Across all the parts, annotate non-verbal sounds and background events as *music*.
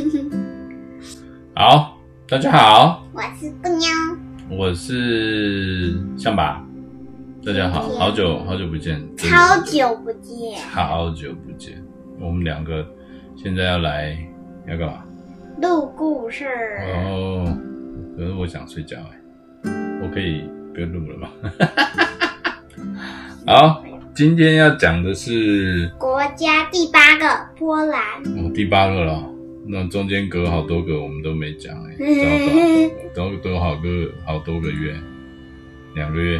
*laughs* 好，大家好，我是布妞，我是象拔，大家好，好久好久不见，超久不见，好久不见，我们两个现在要来要干嘛？录故事。哦，可是我想睡觉哎，我可以不用录了吗？*laughs* 好，今天要讲的是国家第八个波兰，哦，第八个了。那中间隔好多个，我们都没讲哎，都都好个好多个月，两个月，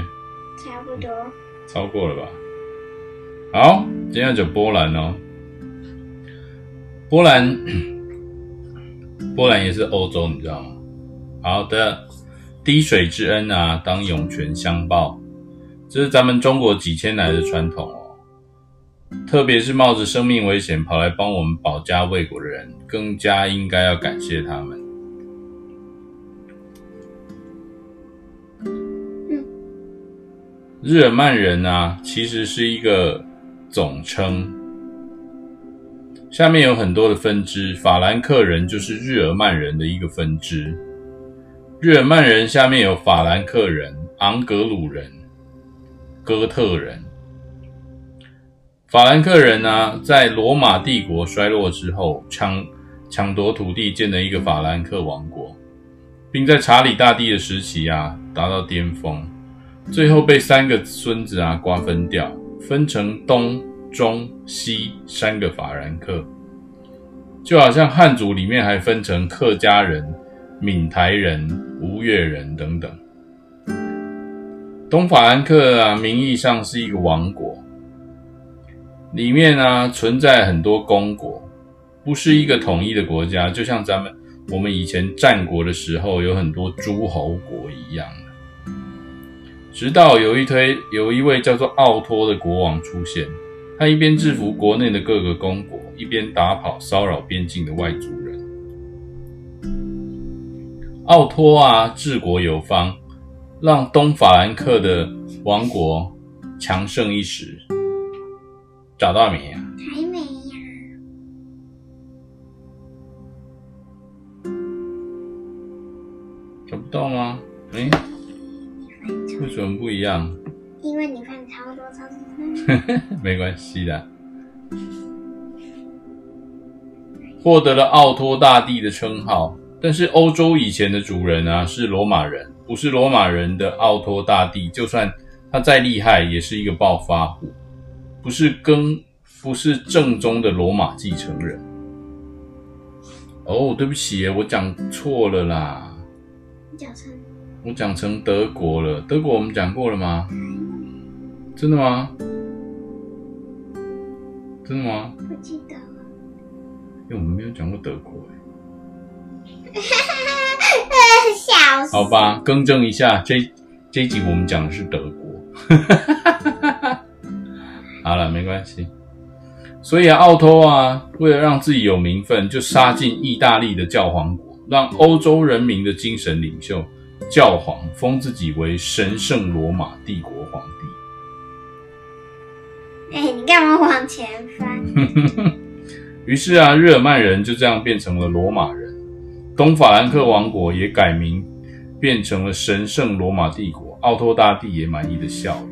差不多，超过了吧？好，今天要讲波兰哦，波兰，*clears throat* 波兰也是欧洲，你知道吗？好的，滴水之恩啊，当涌泉相报，这是咱们中国几千来的传统哦。特别是冒着生命危险跑来帮我们保家卫国的人，更加应该要感谢他们。日耳曼人啊，其实是一个总称，下面有很多的分支。法兰克人就是日耳曼人的一个分支。日耳曼人下面有法兰克人、昂格鲁人、哥特人。法兰克人呢、在罗马帝国衰落之后，抢抢夺土地，建了一个法兰克王国，并在查理大帝的时期啊，达到巅峰，最后被三个孙子啊瓜分掉，分成东、中、西三个法兰克，就好像汉族里面还分成客家人、闽台人、吴越人等等。东法兰克啊，名义上是一个王国。里面呢、啊、存在很多公国，不是一个统一的国家，就像咱们我们以前战国的时候有很多诸侯国一样。直到有一推有一位叫做奥托的国王出现，他一边制服国内的各个公国，一边打跑骚扰边境的外族人。奥托啊，治国有方，让东法兰克的王国强盛一时。找到没呀？还没呀。找不到吗？哎，为什么不一样？因为你犯超多超多错。*laughs* 没关系的。获得了奥托大帝的称号，但是欧洲以前的主人啊是罗马人，不是罗马人的奥托大帝，就算他再厉害，也是一个暴发户。不是跟不是正宗的罗马继承人哦，对不起，我讲错了啦。讲成我讲成德国了，德国我们讲过了吗？真的吗？真的吗？不记得了。因为我们没有讲过德国哎。*laughs* 笑死。好吧，更正一下，这这一集我们讲的是德国。好了，没关系。所以啊，奥托啊，为了让自己有名分，就杀进意大利的教皇国，让欧洲人民的精神领袖教皇封自己为神圣罗马帝国皇帝。哎，你干嘛往前翻？*laughs* 于是啊，日耳曼人就这样变成了罗马人，东法兰克王国也改名变成了神圣罗马帝国。奥托大帝也满意的笑了。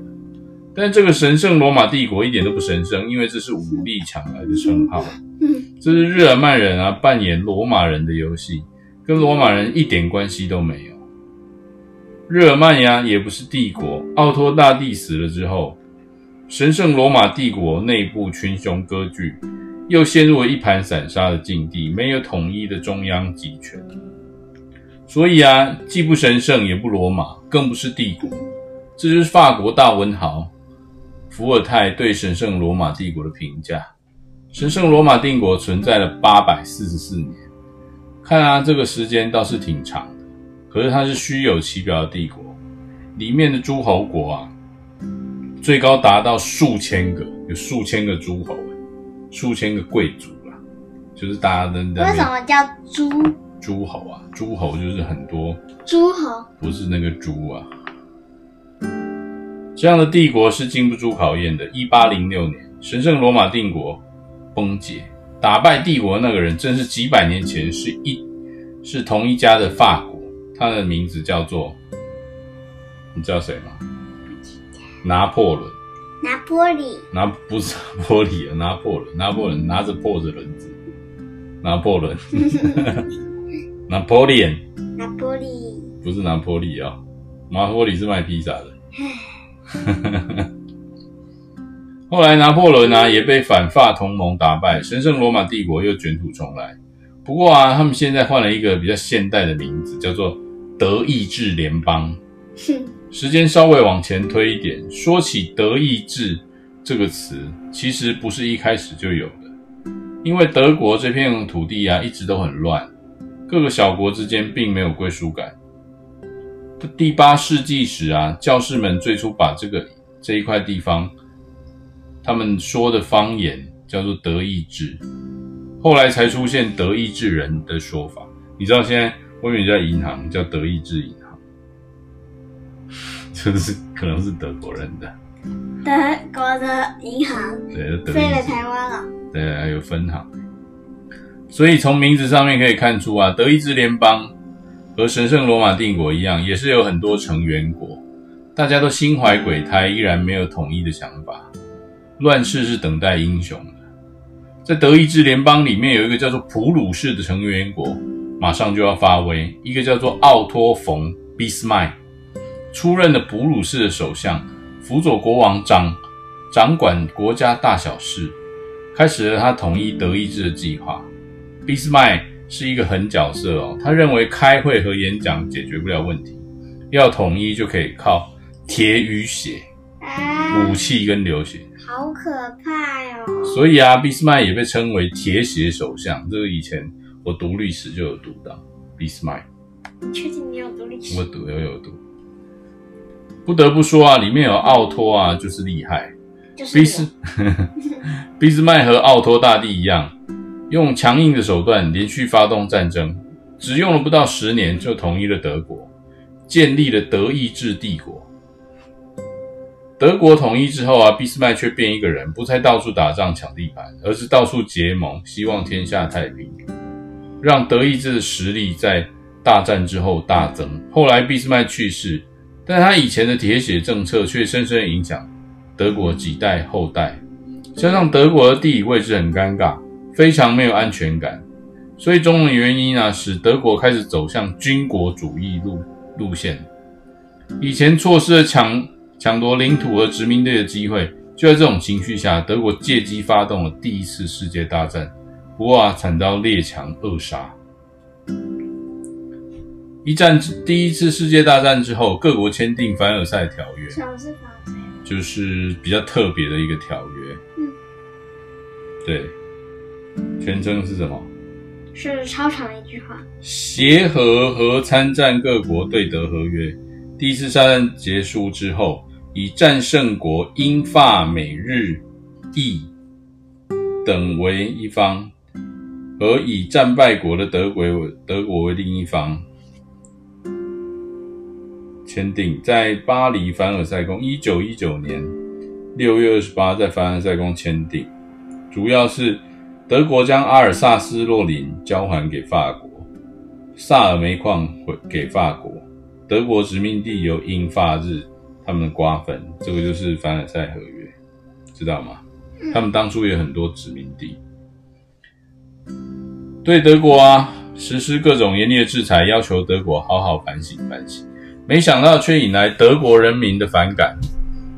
但这个神圣罗马帝国一点都不神圣，因为这是武力抢来的称号。这是日耳曼人啊扮演罗马人的游戏，跟罗马人一点关系都没有。日耳曼呀也不是帝国。奥托大帝死了之后，神圣罗马帝国内部群雄割据，又陷入了一盘散沙的境地，没有统一的中央集权。所以啊，既不神圣，也不罗马，更不是帝国。这就是法国大文豪。伏尔泰对神圣罗马帝国的评价：神圣罗马帝国存在了八百四十四年，看啊，这个时间倒是挺长的。可是它是虚有其表的帝国，里面的诸侯国啊，最高达到数千个，有数千个诸侯，数千个贵族啊，就是大家的。为什么叫诸诸侯啊？诸侯就是很多诸侯，不是那个猪啊。这样的帝国是经不住考验的。一八零六年，神圣罗马帝国崩解，打败帝国的那个人，正是几百年前是一是同一家的法国，他的名字叫做，你知道谁吗？拿破仑。拿破里。拿不是拿破里啊，拿破仑，拿破仑拿着破着轮子，拿破仑。*laughs* 拿破仑。拿破里。不是拿破里啊，拿破里是卖披萨的。*laughs* 后来拿破仑啊也被反法同盟打败，神圣罗马帝国又卷土重来。不过啊，他们现在换了一个比较现代的名字，叫做德意志联邦。*laughs* 时间稍微往前推一点，说起德意志这个词，其实不是一开始就有的，因为德国这片土地啊一直都很乱，各个小国之间并没有归属感。第八世纪时啊，教士们最初把这个这一块地方，他们说的方言叫做德意志，后来才出现德意志人的说法。你知道现在外面有家银行叫德意志银行，*laughs* 就是可能是德国人的。德国的银行，对，德飞来台湾了。对，还有分行。所以从名字上面可以看出啊，德意志联邦。和神圣罗马帝国一样，也是有很多成员国，大家都心怀鬼胎，依然没有统一的想法。乱世是等待英雄的。在德意志联邦里面，有一个叫做普鲁士的成员国，马上就要发威。一个叫做奥托·冯·俾斯麦出任的普鲁士的首相，辅佐国王掌掌管国家大小事，开始了他统一德意志的计划。俾斯麦。是一个狠角色哦，他认为开会和演讲解决不了问题，要统一就可以靠铁与血，武器跟流血，好可怕哦。所以啊，俾斯麦也被称为铁血首相。这个以前我读历史就有读到，俾斯麦。你确定你有读历史？我读，有有读。不得不说啊，里面有奥托啊，就是厉害。俾斯，*laughs* 俾斯麦和奥托大帝一样。用强硬的手段连续发动战争，只用了不到十年就统一了德国，建立了德意志帝国。德国统一之后啊，俾斯麦却变一个人，不再到处打仗抢地盘，而是到处结盟，希望天下太平，让德意志的实力在大战之后大增。后来俾斯麦去世，但他以前的铁血政策却深深影响德国几代后代，加上德国的地理位置很尴尬。非常没有安全感，所以种种原因呢，使德国开始走向军国主义路路线。以前错失了抢抢夺领土和殖民地的机会，就在这种情绪下，德国借机发动了第一次世界大战。不过啊，惨遭列强扼杀。一战第一次世界大战之后，各国签订凡尔赛条约？就是比较特别的一个条约。嗯，对。全称是什么？是超长的一句话。协和和参战各国对德合约，第一次大战结束之后，以战胜国英法美日意等为一方，和以战败国的德国为德国为另一方签订，在巴黎凡尔赛宫，一九一九年六月二十八，在凡尔赛宫签订，主要是。德国将阿尔萨斯洛林交还给法国，萨尔煤矿回给法国，德国殖民地由英法日他们瓜分，这个就是凡尔赛合约，知道吗？他们当初也有很多殖民地，对德国啊实施各种严厉的制裁，要求德国好好反省反省，没想到却引来德国人民的反感，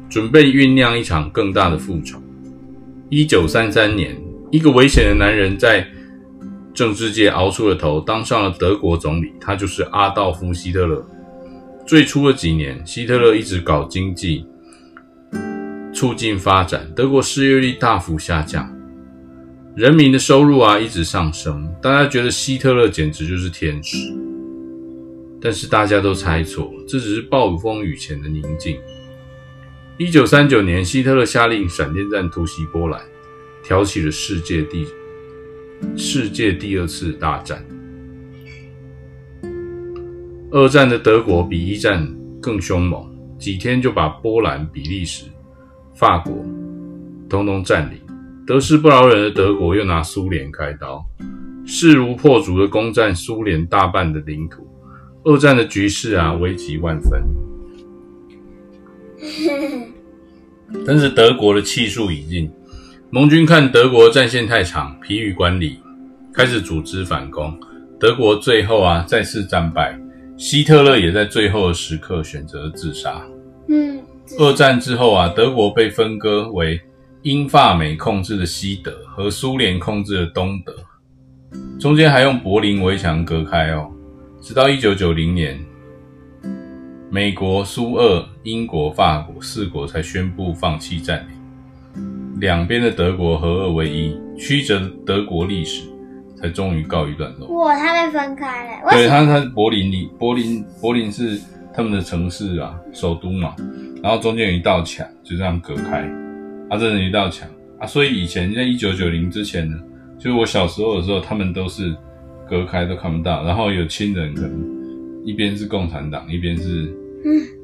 准备酝酿一场更大的复仇。一九三三年。一个危险的男人在政治界熬出了头，当上了德国总理。他就是阿道夫·希特勒。最初的几年，希特勒一直搞经济，促进发展，德国失业率大幅下降，人民的收入啊一直上升。大家觉得希特勒简直就是天使，但是大家都猜错，这只是暴风雨前的宁静。一九三九年，希特勒下令闪电战突袭波兰。挑起了世界第世界第二次大战。二战的德国比一战更凶猛，几天就把波兰、比利时、法国通通占领。得势不饶人的德国又拿苏联开刀，势如破竹的攻占苏联大半的领土。二战的局势啊，危急万分。*laughs* 但是德国的气数已尽，盟军看德国战线太长，疲于管理，开始组织反攻。德国最后啊，再次战败。希特勒也在最后的时刻选择自杀。嗯，二战之后啊，德国被分割为英法美控制的西德和苏联控制的东德，中间还用柏林围墙隔开哦。直到一九九零年，美国、苏俄、英国、法国四国才宣布放弃占领，两边的德国合二为一，曲折的德国历史才终于告一段落。哇，他被分开了。对，他他柏林里，柏林柏林是他们的城市啊，首都嘛，然后中间有一道墙，就这样隔开，啊，这是一道墙啊，所以以前在一九九零之前呢，就是我小时候的时候，他们都是。隔开都看不到，然后有亲人可能一边是共产党，一边是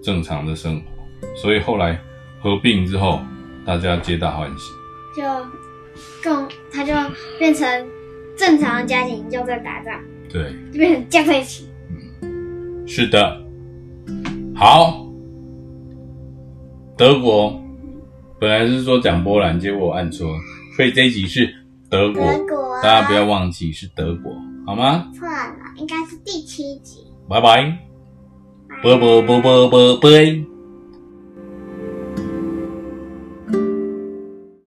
正常的生活，嗯、所以后来合并之后，大家皆大欢喜，就共他就变成正常的家庭，就在打仗，对，就变成加在一起。嗯，是的，好，德国本来是说讲波兰，结果我按错，所以这一集是德国，德国大家不要忘记是德国。好吗？错了，应该是第七集。拜拜，啵啵啵啵啵啵。